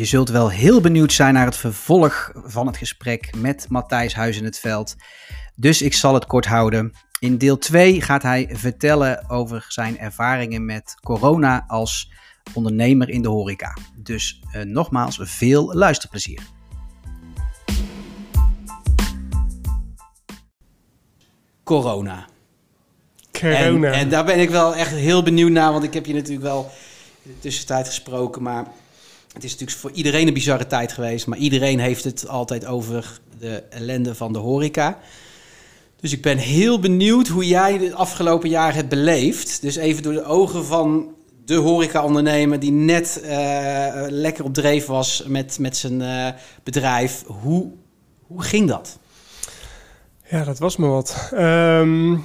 Je zult wel heel benieuwd zijn naar het vervolg van het gesprek met Matthijs Huis in het Veld. Dus ik zal het kort houden. In deel 2 gaat hij vertellen over zijn ervaringen met corona als ondernemer in de horeca. Dus uh, nogmaals, veel luisterplezier. Corona. Corona. En, en, daar ben ik wel echt heel benieuwd naar, want ik heb je natuurlijk wel in de tussentijd gesproken, maar het is natuurlijk voor iedereen een bizarre tijd geweest, maar iedereen heeft het altijd over de ellende van de horeca. Dus ik ben heel benieuwd hoe jij de afgelopen jaar hebt beleefd. Dus even door de ogen van de horeca-ondernemer die net uh, lekker op dreef was met, met zijn uh, bedrijf. Hoe, hoe ging dat? Ja, dat was me wat. Um,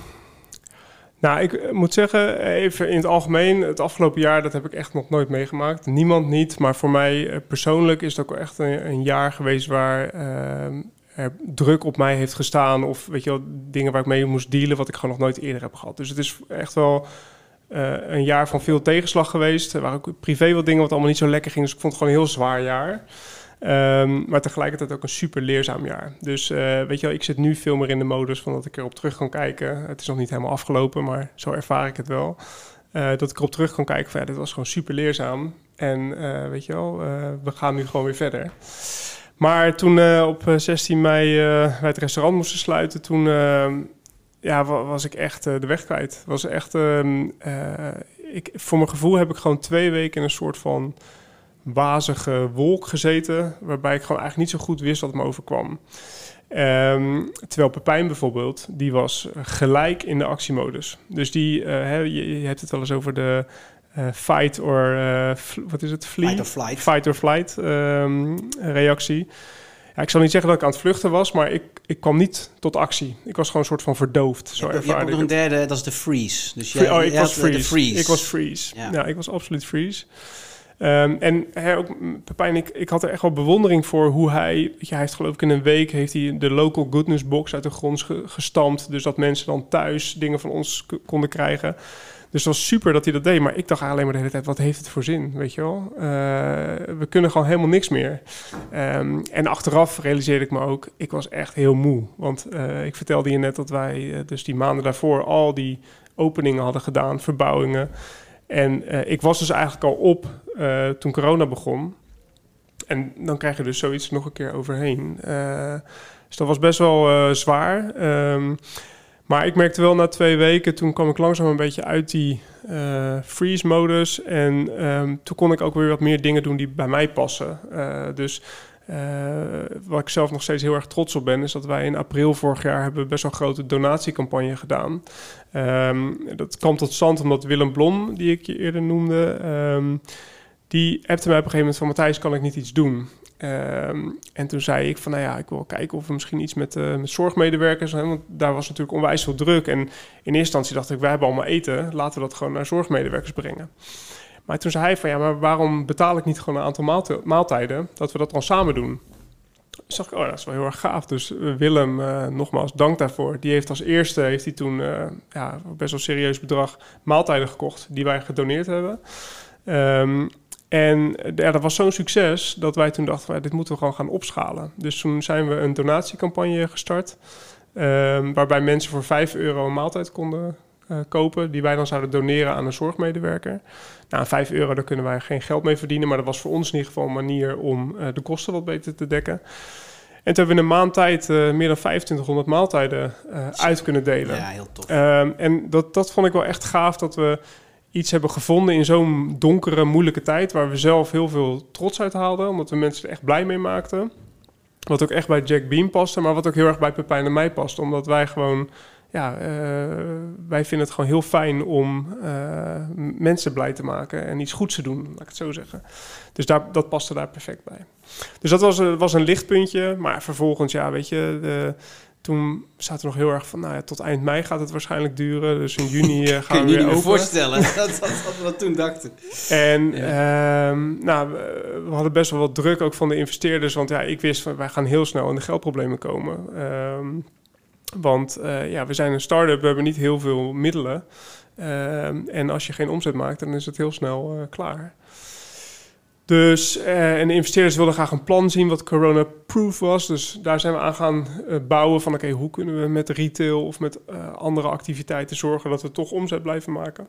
nou, ik moet zeggen, even in het algemeen, het afgelopen jaar, dat heb ik echt nog nooit meegemaakt. Niemand niet, maar voor mij persoonlijk is het ook echt een, jaar geweest waar uh, er druk op mij heeft gestaan. Of weet je wel, dingen waar ik mee moest dealen, wat ik gewoon nog nooit eerder heb gehad. Dus het is echt wel een jaar van veel tegenslag geweest. Waren ook privé wat dingen wat allemaal niet zo lekker ging. Dus ik vond het gewoon een heel zwaar jaar. Um, maar tegelijkertijd ook een super leerzaam jaar. Dus uh, weet je wel, ik zit nu veel meer in de modus van dat ik erop terug kan kijken. Het is nog niet helemaal afgelopen, maar zo ervaar ik het wel. Uh, dat ik erop terug kan kijken van ja, dit was gewoon super leerzaam. En uh, weet je wel, we gaan nu gewoon weer verder. Maar toen op 16 mei wij het restaurant moesten sluiten, toen ehm, ja, was ik echt de weg kwijt. Was echt, ehm, ik, voor mijn gevoel heb ik gewoon twee weken in een soort van wazige wolk gezeten, waarbij ik gewoon eigenlijk niet zo goed wist wat me overkwam. Um, terwijl Pepijn bijvoorbeeld, die was gelijk in de actiemodus. Dus die, uh, je, je, hebt het wel eens over de uh, fight or, uh, wat is het, Flee? Fight or flight. Fight or flight um, reactie. Ja, ik zal niet zeggen dat ik aan het vluchten was, maar ik, ik kwam niet tot actie. Ik was gewoon een soort van verdoofd. Zo je, je hebt nog een derde, dat is de freeze. Dus jij, oh, ik was freeze. freeze. Ik was freeze. Ja. ja, ik was absoluut freeze. Um, en hè, ook Pepijn, ik, had er echt wel bewondering voor hoe hij... Ja, hij heeft geloof ik in een week heeft hij de local goodness box uit de grond gestampt. Dus dat mensen dan thuis dingen van ons konden krijgen. Dus het was super dat hij dat deed. Maar ik dacht alleen maar de hele tijd, wat heeft het voor zin, weet je wel? Uh, we kunnen gewoon helemaal niks meer. Um, en achteraf realiseerde ik me ook, ik was echt heel moe. Want uh, ik vertelde je net dat wij uh, dus die maanden daarvoor al die openingen hadden gedaan, verbouwingen... En uh, ik was dus eigenlijk al op uh, toen corona begon. En dan krijg je dus zoiets nog een keer overheen. Uh, dus dat was best wel zwaar. Um, maar ik merkte wel na twee weken, toen kwam ik langzaam een beetje uit die freeze-modus. En um, toen kon ik ook weer wat meer dingen doen die bij mij passen. dus uh, waar ik zelf nog steeds heel erg trots op ben, is dat wij in april vorig jaar hebben best wel een grote donatiecampagne gedaan. Um, dat kwam tot stand omdat Willem Blom, die ik je eerder noemde, um, die appte mij op een gegeven moment van Matthijs, kan ik niet iets doen? Um, en toen zei ik van, nou ja, ik wil kijken of we misschien iets met, uh, met zorgmedewerkers, hè, want daar was natuurlijk onwijs veel druk. En in eerste instantie dacht ik, wij hebben allemaal eten, laten we dat gewoon naar zorgmedewerkers brengen. Maar toen zei hij van ja, maar waarom betaal ik niet gewoon een aantal maaltijden, dat we dat dan samen doen? Dus dacht ik, oh, dat is wel heel erg gaaf. Dus uh, Willem, uh, nogmaals, dank daarvoor. Die heeft als eerste, heeft hij toen uh, ja, best wel serieus bedrag maaltijden gekocht, die wij gedoneerd hebben. Um, en ja, dat was zo'n succes dat wij toen dachten, dit moeten we gewoon gaan opschalen. Dus toen zijn we een donatiecampagne gestart, um, waarbij mensen voor 5 euro een maaltijd konden uh, kopen, die wij dan zouden doneren aan een zorgmedewerker. Nou, 5 euro, daar kunnen wij geen geld mee verdienen, maar dat was voor ons in ieder geval een manier om uh, de kosten wat beter te dekken. En toen hebben we in een maand tijd uh, meer dan 2500 maaltijden uit kunnen delen. Ja, heel tof. Ehm, en dat, dat vond ik wel echt gaaf dat we iets hebben gevonden in zo'n donkere, moeilijke tijd, waar we zelf heel veel trots uit haalden, omdat we mensen er echt blij mee maakten. Wat ook echt bij Jack Beam paste, maar wat ook heel erg bij Pepijn en mij past, omdat wij gewoon ja, uh, wij vinden het gewoon heel fijn om uh, mensen blij te maken en iets goeds te doen, laat ik het zo zeggen. Dus daar, dat paste daar perfect bij. Dus dat was, was een lichtpuntje, maar vervolgens, ja, weet je, de, toen zaten we nog heel erg van, nou ja, tot eind mei gaat het waarschijnlijk duren. Dus in juni gaan we weer open. voorstellen dat, we toen dachten. En ja. uh, nou, we hadden best wel wat druk ook van de investeerders. Want ja, ik wist van, wij gaan heel snel in de geldproblemen komen. Uh, want uh, ja, we zijn een start-up, we hebben niet heel veel middelen. Uh, en als je geen omzet maakt, dan is het heel snel uh, klaar. Dus, uh, en de investeerders wilden graag een plan zien wat corona-proof was. Dus daar zijn we aan gaan bouwen van... oké, hoe kunnen we met retail of met andere activiteiten zorgen... dat we toch omzet blijven maken.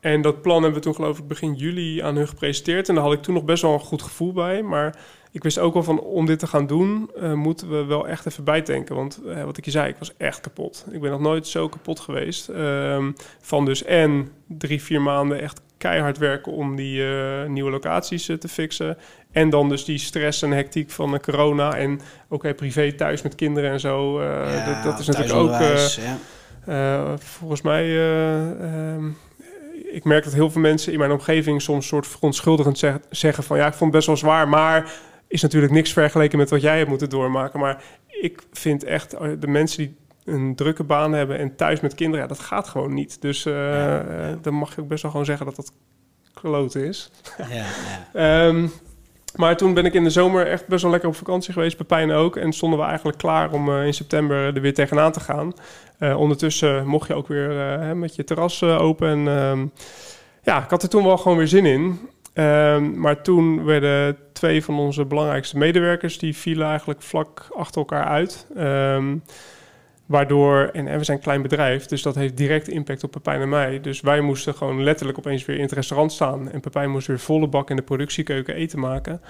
En dat plan hebben we toen geloof ik begin juli aan hun gepresenteerd. En daar had ik toen nog best wel een goed gevoel bij. Maar ik wist ook wel van om dit te gaan doen, uh, moeten we wel echt even bijdenken. Want uh, wat ik je zei, ik was echt kapot. Ik ben nog nooit zo kapot geweest. Uh, van dus en drie, vier maanden echt keihard werken om die uh, nieuwe locaties te fixen. En dan dus die stress en hectiek van de corona. En oké, okay, privé thuis met kinderen en zo. Ja, dat, dat, is natuurlijk ook... Ja. volgens mij ehm, ik merk dat heel veel mensen in mijn omgeving soms soort verontschuldigend zeg, zeggen van ja, ik vond het best wel zwaar, maar is natuurlijk niks vergeleken met wat jij hebt moeten doormaken. Maar ik vind echt eh, de mensen die een drukke baan hebben en thuis met kinderen, ja, dat gaat gewoon niet. Dus uh, dan mag je ook best wel gewoon zeggen dat dat kloten is. Ja, um, maar toen ben ik in de zomer echt best wel lekker op vakantie geweest, Pepijn ook. En stonden we eigenlijk klaar om uh, in september er weer tegenaan te gaan. Uh, ondertussen mocht je ook weer met je terras open. En ehm, ja, ik had er toen wel gewoon weer zin in. Um, maar toen werden twee van onze belangrijkste medewerkers... die vielen eigenlijk vlak achter elkaar uit. Um, Waardoor, en, we zijn een klein bedrijf, dus dat heeft direct impact op Pepijn en mij. Dus wij moesten gewoon letterlijk opeens weer in het restaurant staan. En Pepijn moest weer volle bak in de productiekeuken eten maken.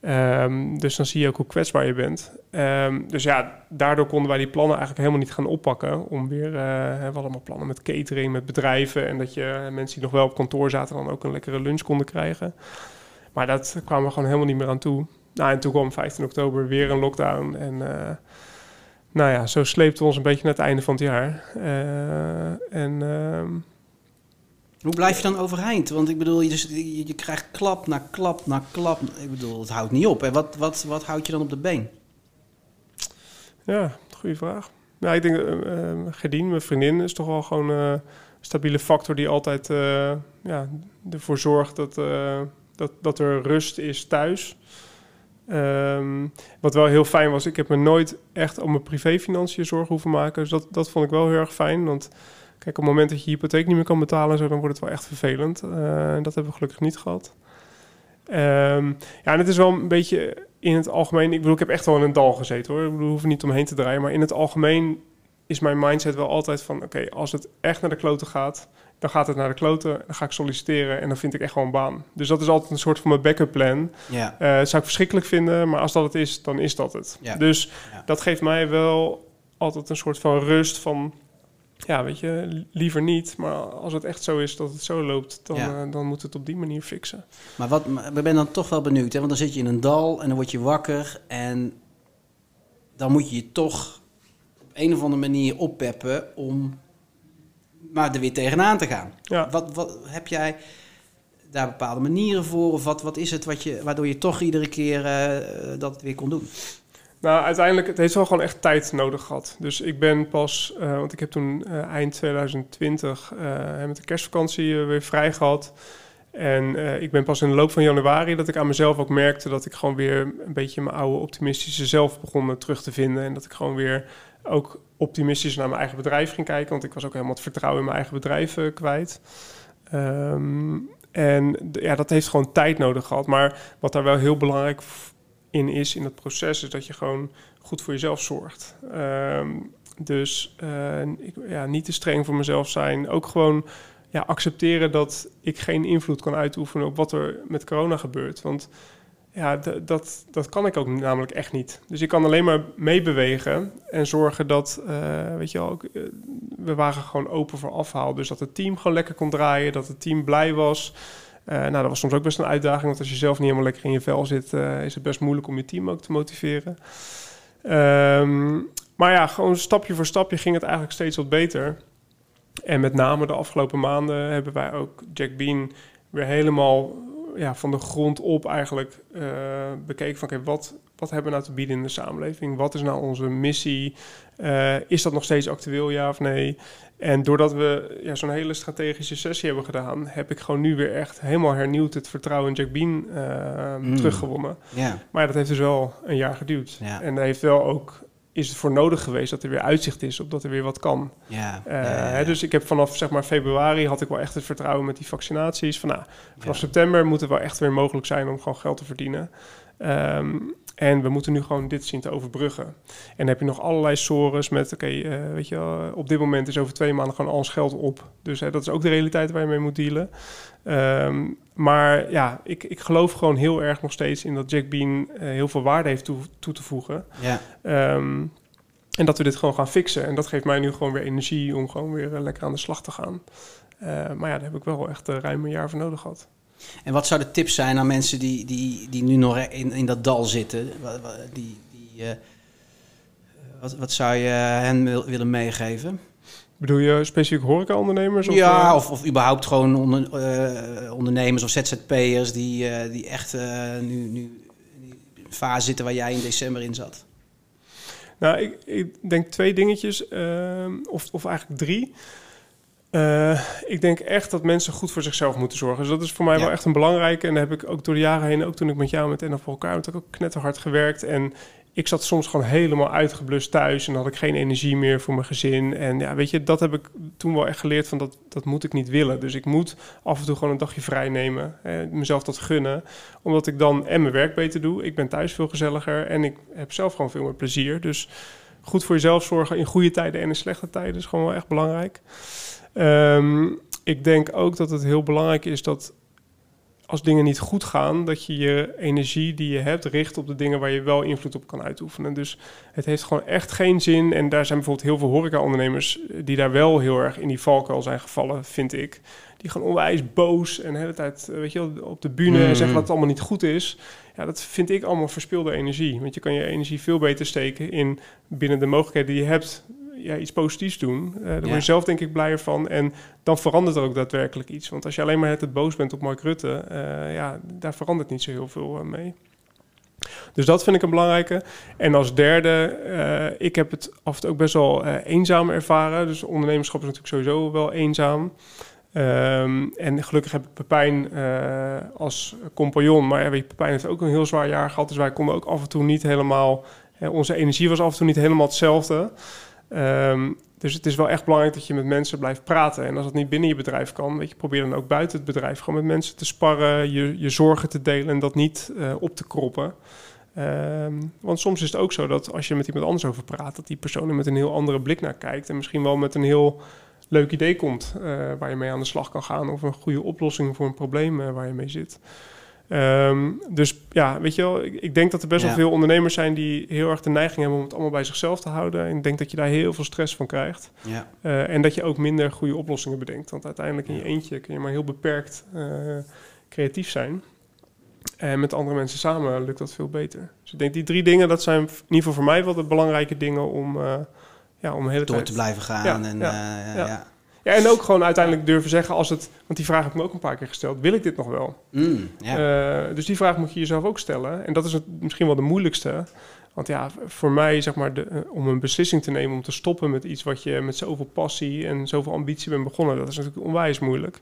Um, dus dan zie je ook hoe kwetsbaar je bent. Um, dus ja, daardoor konden wij die plannen eigenlijk helemaal niet gaan oppakken. Om weer, uh, we hadden allemaal plannen met catering, met bedrijven. En dat je mensen die nog wel op kantoor zaten dan ook een lekkere lunch konden krijgen. Maar dat kwamen we gewoon helemaal niet meer aan toe. Nou, en toen kwam 15 oktober weer een lockdown. En uh, nou ja, zo sleepten we ons een beetje naar het einde van het jaar. Uh, en... Uh, hoe blijf je dan overeind? Want ik bedoel, je, dus, je, je, krijgt klap na klap na klap. Ik bedoel, het houdt niet op. En wat, wat, wat houdt je dan op de been? Ja, goede vraag. Nou, ik denk, uh, Gerdien, mijn vriendin, is toch wel gewoon een stabiele factor die altijd ja, ervoor zorgt dat, dat, er rust is thuis. Um, wat wel heel fijn was, ik heb me nooit echt om mijn privéfinanciën zorgen hoeven maken. Dus dat, dat vond ik wel heel erg fijn. Want kijk, op het moment dat je hypotheek niet meer kan betalen, zo, dan wordt het wel echt vervelend. Uh, dat hebben we gelukkig niet gehad. Um, ja, en het is wel een beetje in het algemeen. Ik bedoel, ik heb echt wel in een dal gezeten hoor. Ik we hoeven niet omheen te draaien. Maar in het algemeen is mijn mindset wel altijd van: oké, als het echt naar de kloten gaat, dan gaat het naar de kloten, dan ga ik solliciteren en dan vind ik echt gewoon een baan. Dus dat is altijd een soort van mijn backup plan. Ja. Uh, zou ik verschrikkelijk vinden, maar als dat het is, dan is dat het. Ja. Dus dat geeft mij wel altijd een soort van rust van... Ja, weet je, liever niet. Maar als het echt zo is dat het zo loopt, dan, uh, dan moet het op die manier fixen. Maar wat, we ben dan toch wel benieuwd, hè? want dan zit je in een dal en dan word je wakker en dan moet je je toch op een of andere manier oppeppen om maar er weer tegenaan te gaan. Ja. Wat, wat heb jij daar bepaalde manieren voor? Of wat, wat is het wat je, waardoor je toch iedere keer uh, dat weer kon doen? Nou, uiteindelijk, het heeft wel gewoon echt tijd nodig gehad. Dus ik ben pas, uh, want ik heb toen uh, eind 2020 met de kerstvakantie weer vrij gehad. En ik ben pas in de loop van januari dat ik aan mezelf ook merkte dat ik gewoon weer een beetje mijn oude optimistische zelf begon terug te vinden. En dat ik gewoon weer ook optimistisch naar mijn eigen bedrijf ging kijken. Want ik was ook helemaal het vertrouwen in mijn eigen bedrijf uh, kwijt. Um, en ja, dat heeft gewoon tijd nodig gehad. Maar wat daar wel heel belangrijk in is in het proces, is dat je gewoon goed voor jezelf zorgt. Um, dus uh, ik, ja, niet te streng voor mezelf zijn. Ook gewoon ja, accepteren dat ik geen invloed kan uitoefenen op wat er met corona gebeurt. Want ja, dat, dat kan ik ook namelijk echt niet. Dus ik kan alleen maar meebewegen en zorgen dat, uh, weet je wel, uh, we waren gewoon open voor afhaal. Dus dat het team gewoon lekker kon draaien, dat het team blij was. Uh, nou, dat was soms ook best een uitdaging, want als je zelf niet helemaal lekker in je vel zit, is het best moeilijk om je team ook te motiveren. Um, maar ja, gewoon stapje voor stapje ging het eigenlijk steeds wat beter. En met name de afgelopen maanden hebben wij ook Jack Bean weer helemaal ja, van de grond op eigenlijk uh, bekeken van oké, wat, wat hebben we nou te bieden in de samenleving? Wat is nou onze missie? Uh, is dat nog steeds actueel, ja of nee? En doordat we ja, zo'n hele strategische sessie hebben gedaan, heb ik gewoon nu weer echt helemaal hernieuwd het vertrouwen in Jack Bean uh, mm. teruggewonnen. Yeah. Maar ja, dat heeft dus wel een jaar geduurd. Yeah. En dat heeft wel ook is het voor nodig geweest dat er weer uitzicht is op dat er weer wat kan. Ja, uh, dus ik heb vanaf zeg maar februari had ik wel echt het vertrouwen met die vaccinaties. Van nou, vanaf september moet het wel echt weer mogelijk zijn om gewoon geld te verdienen. Um, en we moeten nu gewoon dit zien te overbruggen. En dan heb je nog allerlei sores met, oké, okay, uh, weet je, op dit moment is over twee maanden gewoon al ons geld op. Dus dat is ook de realiteit waar je mee moet dealen. Um, maar ja, ik, ik geloof gewoon heel erg nog steeds in dat Jack Bean uh, heel veel waarde heeft toe, toe te voegen. Ja. Um, en dat we dit gewoon gaan fixen. En dat geeft mij nu gewoon weer energie om gewoon weer uh, lekker aan de slag te gaan. maar ja, daar heb ik wel echt ruim een jaar voor nodig gehad. En wat zou de tips zijn aan mensen die, die, die nu nog in, in dat dal zitten? Die, die, uh, wat, wat zou je hen willen meegeven? Bedoel je specifiek horeca-ondernemers? Of ja, uh... of, of überhaupt gewoon onder, uh, ondernemers of ZZP'ers die, uh, die echt nu, nu in een fase zitten waar jij in december in zat? Nou, ik, ik denk twee dingetjes, ehm, of, of eigenlijk drie. Uh, ik denk echt dat mensen goed voor zichzelf moeten zorgen. Dus dat is voor mij wel echt een belangrijke. En daar heb ik ook door de jaren heen, ook toen ik met jou met en voor elkaar, heb ook knetterhard gewerkt. En ik zat soms gewoon helemaal uitgeblust thuis en had ik geen energie meer voor mijn gezin. En ja, weet je, dat heb ik toen wel echt geleerd van dat, dat moet ik niet willen. Dus ik moet af en toe gewoon een dagje vrij nemen, hè, mezelf dat gunnen. Omdat ik dan en mijn werk beter doe. Ik ben thuis veel gezelliger en ik heb zelf gewoon veel meer plezier. Dus goed voor jezelf zorgen in goede tijden en in slechte tijden is gewoon wel echt belangrijk. Um, ik denk ook dat het heel belangrijk is dat als dingen niet goed gaan, dat je je energie die je hebt richt op de dingen waar je wel invloed op kan uitoefenen. Dus het heeft gewoon echt geen zin. En daar zijn bijvoorbeeld heel veel horeca-ondernemers die daar wel heel erg in die valkuil zijn gevallen, vind ik. Die gewoon onwijs boos en de hele tijd weet je, op de bühne mm. zeggen dat het allemaal niet goed is. Ja, dat vind ik allemaal verspilde energie. Want je kan je energie veel beter steken in binnen de mogelijkheden die je hebt ja, iets positiefs doen. Uh, daar word je zelf denk ik blijer van. En dan verandert er ook daadwerkelijk iets. Want als je alleen maar het boos bent op Mark Rutte, uh, ja, daar verandert niet zo heel veel uh, mee. Dus dat vind ik een belangrijke. En als derde, ik heb het af en toe ook best wel eenzaam ervaren. Dus ondernemerschap is natuurlijk sowieso wel eenzaam. Um, en gelukkig heb ik Pepijn als compagnon. Maar Pepijn heeft ook een heel zwaar jaar gehad. Dus wij konden ook af en toe niet helemaal... onze energie was af en toe niet helemaal hetzelfde. Um, dus het is wel echt belangrijk dat je met mensen blijft praten. En als dat niet binnen je bedrijf kan, weet je, probeer dan ook buiten het bedrijf gewoon met mensen te sparren, je, je zorgen te delen en dat niet uh, op te kroppen. Um, want soms is het ook zo dat als je met iemand anders over praat, dat die persoon er met een heel andere blik naar kijkt. En misschien wel met een heel leuk idee komt uh, waar je mee aan de slag kan gaan. Of een goede oplossing voor een probleem uh, waar je mee zit. Um, dus ja, weet je wel, ik, ik denk dat er best wel veel ondernemers zijn die heel erg de neiging hebben om het allemaal bij zichzelf te houden. En ik denk dat je daar heel veel stress van krijgt. Ja. Uh, en dat je ook minder goede oplossingen bedenkt. Want uiteindelijk in je eentje kun je maar heel beperkt uh, creatief zijn. En met andere mensen samen lukt dat veel beter. Dus ik denk die drie dingen, dat zijn in ieder geval voor mij wel de belangrijke dingen om, uh, ja, om hele Door tijd... te blijven gaan. Ja, en, ja. Ja, en ook gewoon uiteindelijk durven zeggen als het... Want die vraag heb ik me ook een paar keer gesteld. Wil ik dit nog wel? Mm, ja. uh, dus die vraag moet je jezelf ook stellen. En dat is het, misschien wel de moeilijkste. Want ja, voor mij, zeg maar, de, uh, om een beslissing te nemen... om te stoppen met iets wat je met zoveel passie en zoveel ambitie bent begonnen... dat is natuurlijk onwijs moeilijk.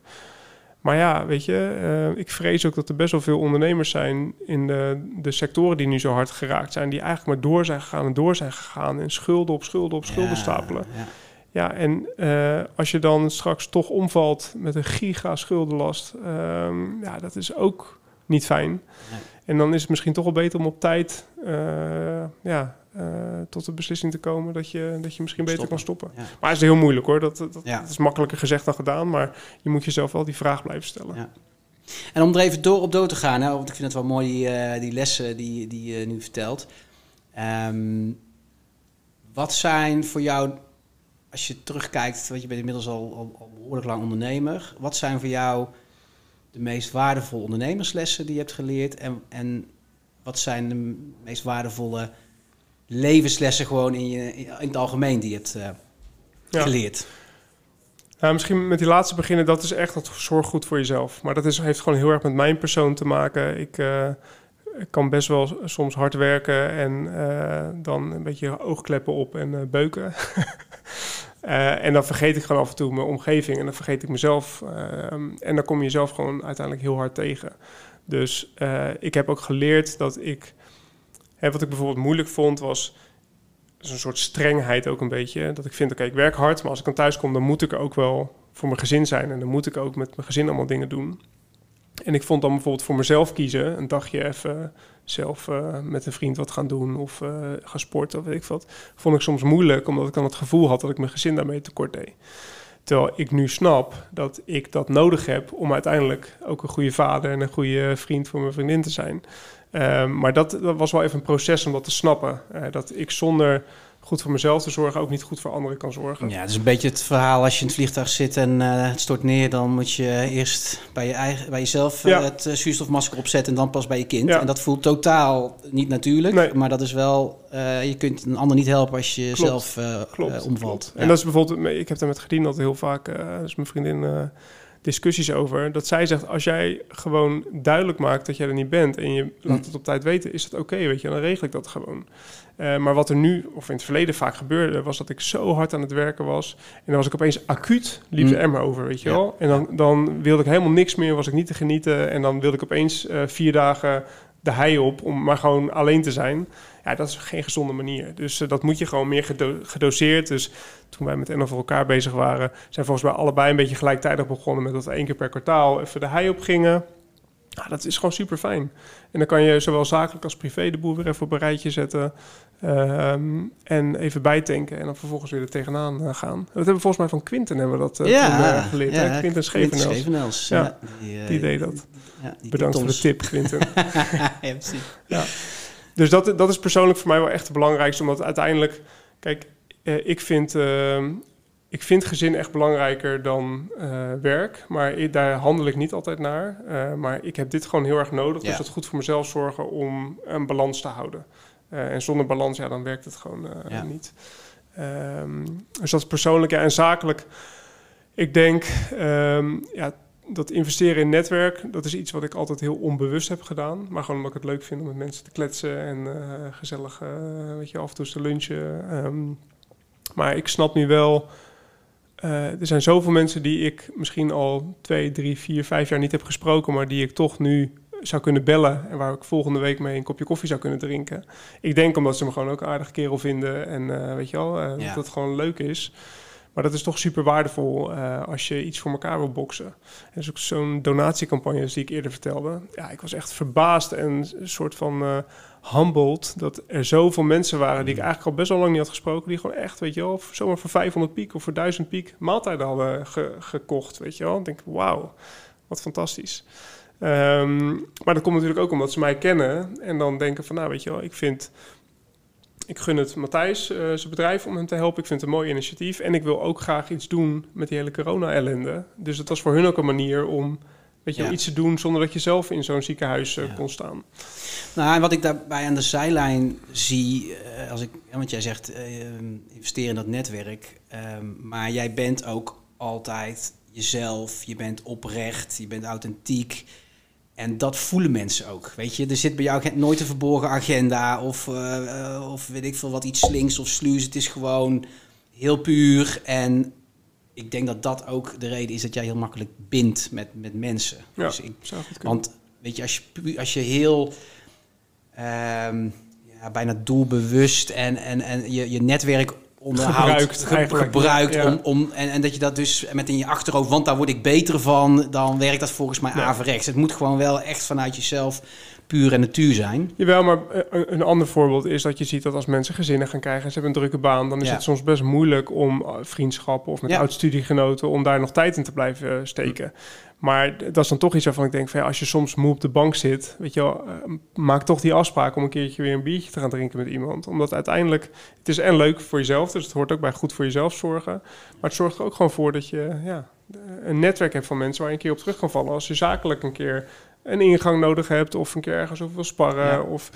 Maar ja, weet je, uh, ik vrees ook dat er best wel veel ondernemers zijn... in de, de sectoren die nu zo hard geraakt zijn... die eigenlijk maar door zijn gegaan en door zijn gegaan... en schulden op schulden op schulden ja, stapelen... Ja. Ja, en uh, als je dan straks toch omvalt met een giga schuldenlast, um, ja, dat is ook niet fijn. Nee. En dan is het misschien toch wel beter om op tijd uh, ja, uh, tot de beslissing te komen dat je, dat je misschien beter kan stoppen. Ja. Maar het is heel moeilijk hoor, dat, dat, ja. dat, is makkelijker gezegd dan gedaan, maar je moet jezelf wel die vraag blijven stellen. Ja. En om er even door op door te gaan, hè, want ik vind het wel mooi die, die lessen die, die je nu vertelt. Um, wat zijn voor jou als je terugkijkt, want je bent inmiddels al, al, al, behoorlijk lang ondernemer. Wat zijn voor jou de meest waardevolle ondernemerslessen die je hebt geleerd? En, en wat zijn de meest waardevolle levenslessen gewoon in, je, in het algemeen die je hebt uh, ja. geleerd? Nou, misschien met die laatste beginnen, dat is echt dat zorg goed voor jezelf. Maar dat is, heeft gewoon heel erg met mijn persoon te maken. Ik, uh, ik kan best wel soms hard werken en uh, dan een beetje oogkleppen op en beuken. Uh, en dan vergeet ik gewoon af en toe mijn omgeving en dan vergeet ik mezelf. Uh, en dan kom je jezelf gewoon uiteindelijk heel hard tegen. Dus uh, ik heb ook geleerd dat ik. Hè, wat ik bijvoorbeeld moeilijk vond was. een soort strengheid ook een beetje. Dat ik vind, oké, ik werk hard, maar als ik dan thuis kom, dan moet ik ook wel voor mijn gezin zijn. En dan moet ik ook met mijn gezin allemaal dingen doen. En ik vond dan bijvoorbeeld voor mezelf kiezen, een dagje even zelf uh, met een vriend wat gaan doen of uh, gaan sporten of weet ik wat, vond ik soms moeilijk, omdat ik dan het gevoel had dat ik mijn gezin daarmee tekort deed. Terwijl ik nu snap dat ik dat nodig heb om uiteindelijk ook een goede vader en een goede vriend voor mijn vriendin te zijn. Uh, maar dat, dat, was wel even een proces om dat te snappen. Uh, dat ik zonder goed voor mezelf te zorgen, ook niet goed voor anderen kan zorgen. Ja, het is een beetje het verhaal als je in het vliegtuig zit en uh, het stort neer, dan moet je eerst bij, je eigen, bij jezelf uh, het uh, zuurstofmasker opzetten en dan pas bij je kind. Ja. En dat voelt totaal niet natuurlijk, nee. maar dat is wel, je kunt een ander niet helpen als je Klopt. zelf Klopt. omvalt. En dat is bijvoorbeeld, ik heb daar met Gedien dat heel vaak, dus mijn vriendin discussies over. Dat zij zegt, als jij gewoon duidelijk maakt dat jij er niet bent en je laat mm. het op tijd weten, is het oké, okay, weet je, dan regel ik dat gewoon. Uh, maar wat er nu, of in het verleden vaak gebeurde, was dat ik zo hard aan het werken was. En dan was ik opeens acuut, liep de mm. emmer over, weet je ja. wel. En dan, dan wilde ik helemaal niks meer, was ik niet te genieten. En dan wilde ik opeens uh, vier dagen de hei op om maar gewoon alleen te zijn. Ja, dat is geen gezonde manier. Dus uh, dat moet je gewoon meer gedo gedoseerd. Dus toen wij met NL voor elkaar bezig waren, zijn volgens mij allebei een beetje gelijktijdig begonnen met dat we één keer per kwartaal even de hei op gingen. Ja, dat is gewoon super fijn. En dan kan je zowel zakelijk als privé de boel weer even op een rijtje zetten. Um, en even bijtanken en dan vervolgens weer er tegenaan uh, gaan. Dat hebben we volgens mij van Quinten hebben we dat uh, ja, toen, uh, geleerd. Ja, Quinten Schevenels. Schevenels. Ja, die, die, deed dat. Die Bedankt voor de tip, Quinten. ja, precies. Ja. Dus dat, dat is persoonlijk voor mij wel echt het belangrijkste. Omdat uiteindelijk, kijk, ik vind ehm, ik vind gezin echt belangrijker dan uh, werk. Maar ik, daar handel ik niet altijd naar. Uh, maar ik heb dit gewoon heel erg nodig. Ja. Dus dat goed voor mezelf zorgen om een balans te houden. Uh, en zonder balans, ja, dan werkt het gewoon ja. niet. Um, dus dat is persoonlijk. Ja, en zakelijk, ik denk... Um, ja, dat investeren in netwerk, dat is iets wat ik altijd heel onbewust heb gedaan. Maar gewoon omdat ik het leuk vind om met mensen te kletsen en gezellig, weet je, af en toe te lunchen. Um, maar ik snap nu wel er zijn zoveel mensen die ik misschien al twee, drie, vier, vijf jaar niet heb gesproken, maar die ik toch nu zou kunnen bellen en waar ik volgende week mee een kopje koffie zou kunnen drinken. Ik denk omdat ze me gewoon ook een aardige kerel vinden en uh, weet je wel, uh, ja. dat het gewoon leuk is. Maar dat is toch super waardevol uh, als je iets voor elkaar wil boksen. En ook zo'n donatiecampagne die ik eerder vertelde. Ja, ik was echt verbaasd en een soort van humbled dat er zoveel mensen waren die ik eigenlijk al best wel lang niet had gesproken, die gewoon echt, weet je wel, zomaar voor 500 piek of voor 1000 piek maaltijden hadden ge gekocht, weet je wel. Ik denk, wauw, wat fantastisch. Um, maar dat komt natuurlijk ook omdat ze mij kennen en dan denken van, nou, weet je wel, ik vind, ik gun het Matthijs, uh, zijn bedrijf, om hem te helpen. Ik vind het een mooi initiatief en ik wil ook graag iets doen met die hele corona-ellende. Dus het was voor hun ook een manier om Weet je, ja. iets te doen zonder dat je zelf in zo'n ziekenhuis uh, ja. kon staan. Nou, en wat ik daarbij aan de zijlijn zie, uh, als ik, want jij zegt uh, investeer in dat netwerk, ehm, maar jij bent ook altijd jezelf, je bent oprecht, je bent authentiek. En dat voelen mensen ook. Weet je, er zit bij jou nooit een verborgen agenda of, of weet ik veel wat, iets slinks of sluws. Het is gewoon heel puur en ik denk dat dat ook de reden is dat jij heel makkelijk bindt met, met mensen. Ja, dus ik, want weet je, als je, als je heel um, ja, bijna doelbewust en, en, en je, je netwerk onderhoudt, gebruikt, ge gebruikt ja. om, om en, en dat je dat dus met in je achterhoofd, want daar word ik beter van, dan werkt dat volgens mij ja. averechts. Het moet gewoon wel echt vanuit jezelf puur en natuur zijn. Jawel, maar eh, een ander voorbeeld is dat je ziet dat als mensen gezinnen gaan krijgen en ze hebben een drukke baan, dan is ja. het soms best moeilijk om eh, vriendschappen of met ja. oud-studiegenoten om daar nog tijd in te blijven eh, steken. Maar dat is dan toch iets waarvan ik denk van ja, als je soms moe op de bank zit, weet je wel, maak toch die afspraak om een keertje weer een biertje te gaan drinken met iemand. Omdat uiteindelijk, het is en leuk voor jezelf, dus het hoort ook bij goed voor jezelf zorgen. Maar het zorgt er ook gewoon voor dat je ja, een netwerk hebt van mensen waar je een keer op terug kan vallen. Als je zakelijk een keer een ingang nodig hebt of een keer ergens over wil sparren. Ja. Of,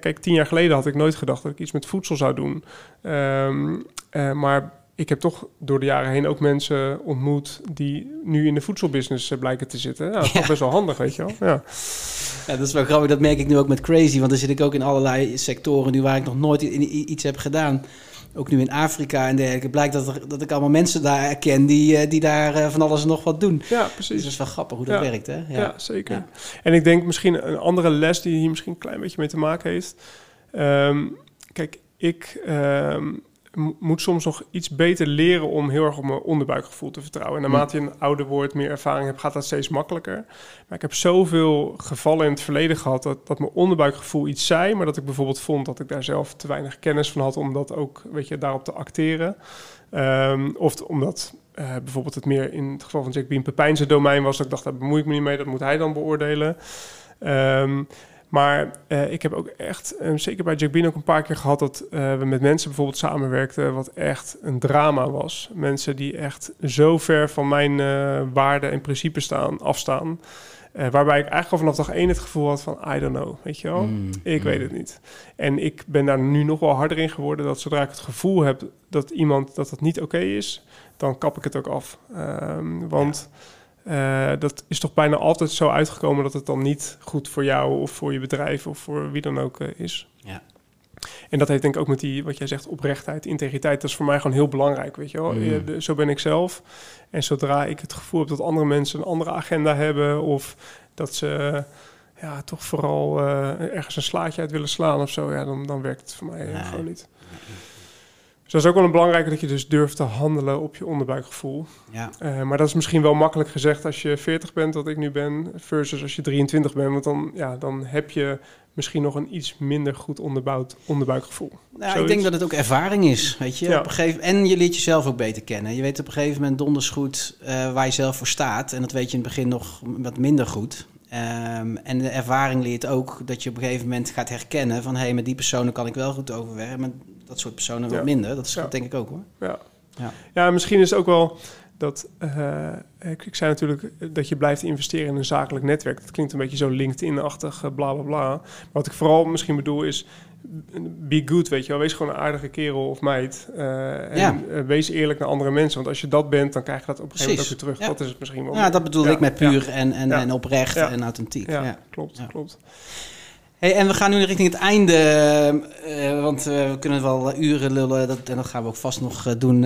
kijk, tien jaar geleden had ik nooit gedacht dat ik iets met voedsel zou doen. Um, uh, maar ik heb toch door de jaren heen ook mensen ontmoet die nu in de voedselbusiness uh, blijken te zitten. Ja, dat is ja. best wel handig, weet je wel. Ja. ja, dat is wel grappig. Dat merk ik nu ook met Crazy, want dan zit ik ook in allerlei sectoren nu waar ik nog nooit in, iets heb gedaan ook nu in Afrika en dergelijke, blijkt dat, er, dat ik allemaal mensen daar ken die, uh, die daar uh, van alles en nog wat doen. Ja, precies. Dus dat is wel grappig hoe dat ja. werkt, hè? Ja, ja zeker. Ja. En ik denk misschien een andere les die hier misschien een klein beetje mee te maken heeft. Um, kijk, ik ehm, moet soms nog iets beter leren om heel erg op mijn onderbuikgevoel te vertrouwen. En naarmate je een ouder wordt, meer ervaring hebt, gaat dat steeds makkelijker. Maar ik heb zoveel gevallen in het verleden gehad dat, dat mijn onderbuikgevoel iets zei, maar dat ik bijvoorbeeld vond dat ik daar zelf te weinig kennis van had om dat ook, weet je, daarop te acteren. Um, of omdat uh, bijvoorbeeld het meer in het geval van Jack Bean Pepijn zijn domein was, dat ik dacht, daar bemoei ik me niet mee, dat moet hij dan beoordelen. Um, maar uh, ik heb ook echt, uh, zeker bij Jack Bean ook een paar keer gehad dat uh, we met mensen bijvoorbeeld samenwerkten, wat echt een drama was. Mensen die echt zo ver van mijn waarden en principes staan, afstaan. waarbij ik eigenlijk al vanaf dag één het gevoel had van, I don't know, weet je wel? Mm, ik weet mm. het niet. En ik ben daar nu nog wel harder in geworden, dat zodra ik het gevoel heb dat iemand, dat het niet oké is, dan kap ik het ook af. Um, want... Ja uh, dat is toch bijna altijd zo uitgekomen dat het dan niet goed voor jou of voor je bedrijf of voor wie dan ook uh, is. Ja. En dat heeft denk ik ook met die, wat jij zegt, oprechtheid, integriteit. Dat is voor mij gewoon heel belangrijk, weet je wel. Mm. Zo ben ik zelf. En zodra ik het gevoel heb dat andere mensen een andere agenda hebben... of dat ze ja, toch vooral uh, ergens een slaatje uit willen slaan of zo... Ja, dan, dan werkt het voor mij gewoon niet. Dus dat is ook wel een belangrijke dat je dus durft te handelen op je onderbuikgevoel. Ja. Uh, maar dat is misschien wel makkelijk gezegd als je 40 bent, wat ik nu ben, versus als je 23 bent. Want dan, ja, dan heb je misschien nog een iets minder goed onderbouwd onderbuikgevoel. Nou, ik denk dat het ook ervaring is, weet je. Op een gegeven, en je leert jezelf ook beter kennen. Je weet op een gegeven moment donders goed uh, waar je zelf voor staat. En dat weet je in het begin nog wat minder goed. Um, en de ervaring leert ook dat je op een gegeven moment gaat herkennen van... hé, hey, met die personen kan ik wel goed overwerken, dat soort personen wat minder. Dat is denk ik ook hoor. Ja. Ja. ja, misschien is het ook wel dat... Uh, ik, ik, zei natuurlijk dat je blijft investeren in een zakelijk netwerk. Dat klinkt een beetje zo LinkedIn-achtig, uh, bla bla bla. Maar wat ik vooral misschien bedoel is... Be good, weet je wel. Wees gewoon een aardige kerel of meid. Uh, en ja. wees eerlijk naar andere mensen. Want als je dat bent, dan krijg je dat op een gegeven moment ook weer terug. Dat is het misschien wel. Ja, dat bedoel ik met puur en, en, en oprecht en authentiek. Ja, klopt, klopt. Hey, en we gaan nu richting het einde, uh, want uh, we kunnen wel uren lullen. Dat, en dat gaan we ook vast nog doen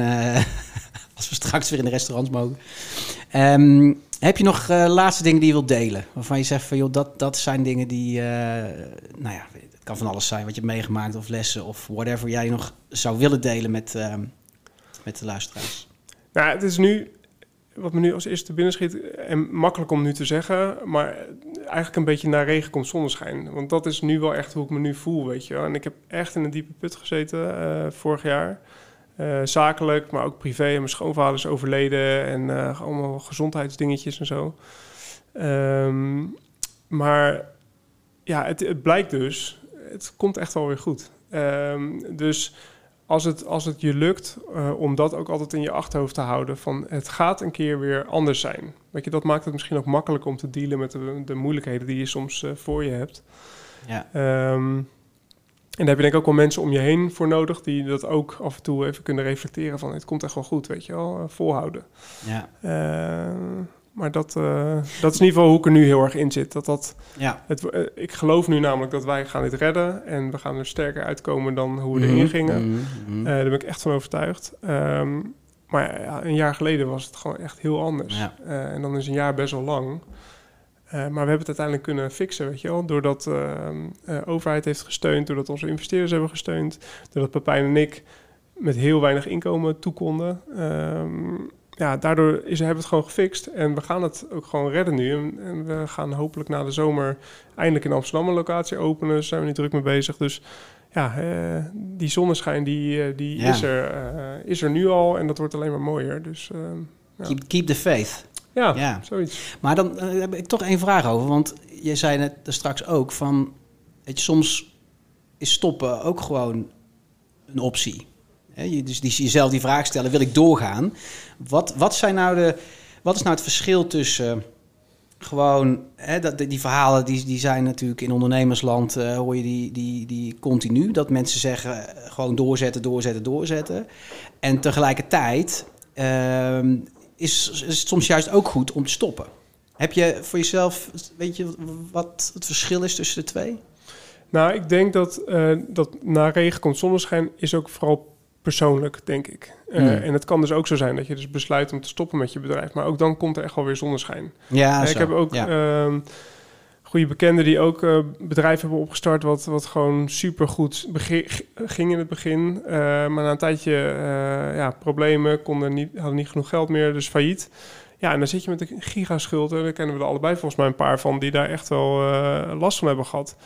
als we straks weer in de restaurants mogen. Um, heb je nog laatste dingen die je wilt delen? Waarvan je zegt van, joh, dat, dat zijn dingen die, nou ja, het kan van alles zijn wat je hebt meegemaakt of lessen of whatever jij nog zou willen delen met, met de luisteraars. Nou, het is nu wat me nu als eerste binnen schiet, en makkelijk om nu te zeggen, maar eigenlijk een beetje naar regen komt zonneschijn. Want dat is nu wel echt hoe ik me nu voel, weet je. En ik heb echt in een diepe put gezeten uh, vorig jaar. Uh, zakelijk, maar ook privé. Mijn schoonvader is overleden en uh, allemaal gezondheidsdingetjes en zo. Um, maar ja, het, het, blijkt dus, het komt echt wel weer goed. Um, dus als het, als het je lukt uh, om dat ook altijd in je achterhoofd te houden, van het gaat een keer weer anders zijn. Weet je, dat maakt het misschien ook makkelijker om te dealen met de, de moeilijkheden die je soms uh, voor je hebt. Ja. Um, en daar heb je denk ik ook wel mensen om je heen voor nodig die dat ook af en toe even kunnen reflecteren van het komt echt wel goed, weet je wel, uh, volhouden. Ja. Maar dat, uh, dat is in ieder geval hoe ik er nu heel erg in zit. Dat dat, ja. het, uh, ik geloof nu namelijk dat wij gaan dit redden. En we gaan er sterker uitkomen dan hoe we erin mhm. gingen. Mm -hmm. uh, daar ben ik echt van overtuigd. Um, maar ja, een jaar geleden was het gewoon echt heel anders. Ja. en dan is een jaar best wel lang. maar we hebben het uiteindelijk kunnen fixen, weet je wel. Doordat ehm, de overheid heeft gesteund, doordat onze investeerders hebben gesteund. Doordat Pepijn en ik met heel weinig inkomen toekonden. Um, ja, daardoor is, hebben we het gewoon gefixt. En we gaan het ook gewoon redden nu. En, we gaan hopelijk na de zomer eindelijk in Amsterdam een locatie openen. Daar zijn we nu druk mee bezig. Dus ja, uh, die zonneschijn die, uh, die is, er, uh, is er nu al. En dat wordt alleen maar mooier. Dus, ja. keep, keep the faith. Ja, ja. zoiets. Maar dan heb ik toch één vraag over. Want je zei net straks ook van... Weet je, soms is stoppen ook gewoon een optie. Dus die, jezelf die vraag stellen, wil ik doorgaan? Wat, wat, zijn nou de, wat is nou het verschil tussen gewoon... Hè, dat, die verhalen die, die zijn natuurlijk in ondernemersland, uh, hoor je die, die, die continu. Dat mensen zeggen, eh, gewoon doorzetten, doorzetten, doorzetten. En tegelijkertijd uh, is, is het soms juist ook goed om te stoppen. Heb je voor jezelf, weet je wat het verschil is tussen de twee? Nou, ik denk dat, uh, dat na regen komt zonneschijn is ook vooral persoonlijk, denk ik. Uh, En het kan dus ook zo zijn dat je dus besluit om te stoppen met je bedrijf. Maar ook dan komt er echt wel weer zonneschijn. Ja, uh, Ik heb ook... Ja. Uh, goede bekenden die ook uh, bedrijf hebben opgestart, wat, wat gewoon super goed ging in het begin. maar na een tijdje ja, problemen, konden niet, hadden niet genoeg geld meer, dus failliet. Ja, en dan zit je met een gigaschuld. En daar kennen we er allebei volgens mij een paar van die daar echt wel last van hebben gehad.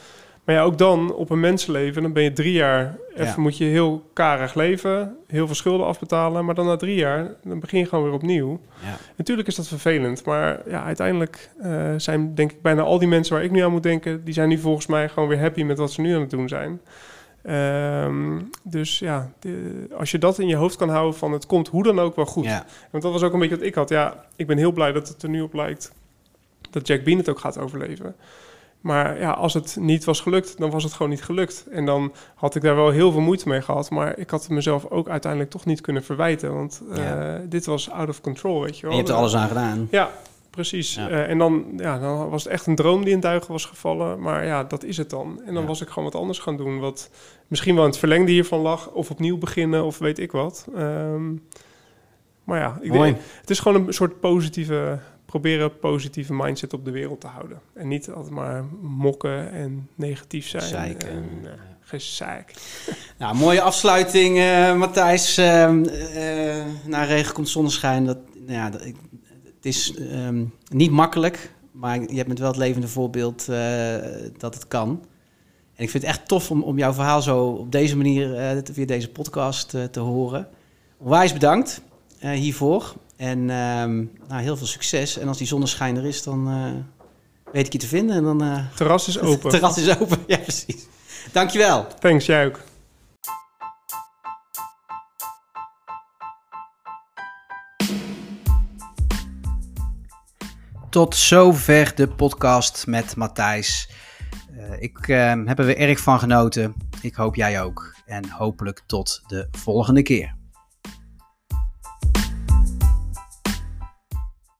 Maar ja, ook dan op een mensenleven, dan ben je drie jaar, even moet je heel karig leven, heel veel schulden afbetalen, maar dan na drie jaar, dan begin je gewoon weer opnieuw. Ja. Natuurlijk is dat vervelend, maar ja, uiteindelijk uh, zijn denk ik bijna al die mensen waar ik nu aan moet denken, die zijn nu volgens mij gewoon weer happy met wat ze nu aan het doen zijn. Um, dus ja, de, als je dat in je hoofd kan houden van het komt hoe dan ook wel goed. Ja. Want dat was ook een beetje wat ik had. Ja, ik ben heel blij dat het er nu op lijkt dat Jack Bean het ook gaat overleven. Maar ja, als het niet was gelukt, dan was het gewoon niet gelukt. En dan had ik daar wel heel veel moeite mee gehad. Maar ik had het mezelf ook uiteindelijk toch niet kunnen verwijten. Want uh, dit was out of control, weet je wel. je hebt er alles aan gedaan. Ja, precies. Uh, en dan, ja, dan was het echt een droom die in duigen was gevallen. Maar ja, dat is het dan. En dan was ik gewoon wat anders gaan doen. Wat misschien wel in het verlengde hiervan lag. Of opnieuw beginnen, of weet ik wat. Um, maar ja, ik denk, het is gewoon een soort positieve proberen positieve mindset op de wereld te houden. En niet altijd maar mokken en negatief zijn. Zeiken. En, uh, gezeik. Nou, mooie afsluiting, uh, Matthijs. Uh, na regen komt zonneschijn. Dat, nou ja, dat, het is ehm, niet makkelijk, maar je hebt met wel het levende voorbeeld dat het kan. En ik vind het echt tof om, om jouw verhaal zo op deze manier, via deze podcast, te horen. Onwijs bedankt hiervoor. En ehm, nou, heel veel succes. En als die zonneschijn er is, dan uh, weet ik je te vinden. En dan, uh, terras is open. terras is open, ja precies. Dankjewel. Thanks, jij ook. Tot zover de podcast met Matthijs. Uh, ik uh, heb er weer erg van genoten. Ik hoop jij ook. En hopelijk tot de volgende keer.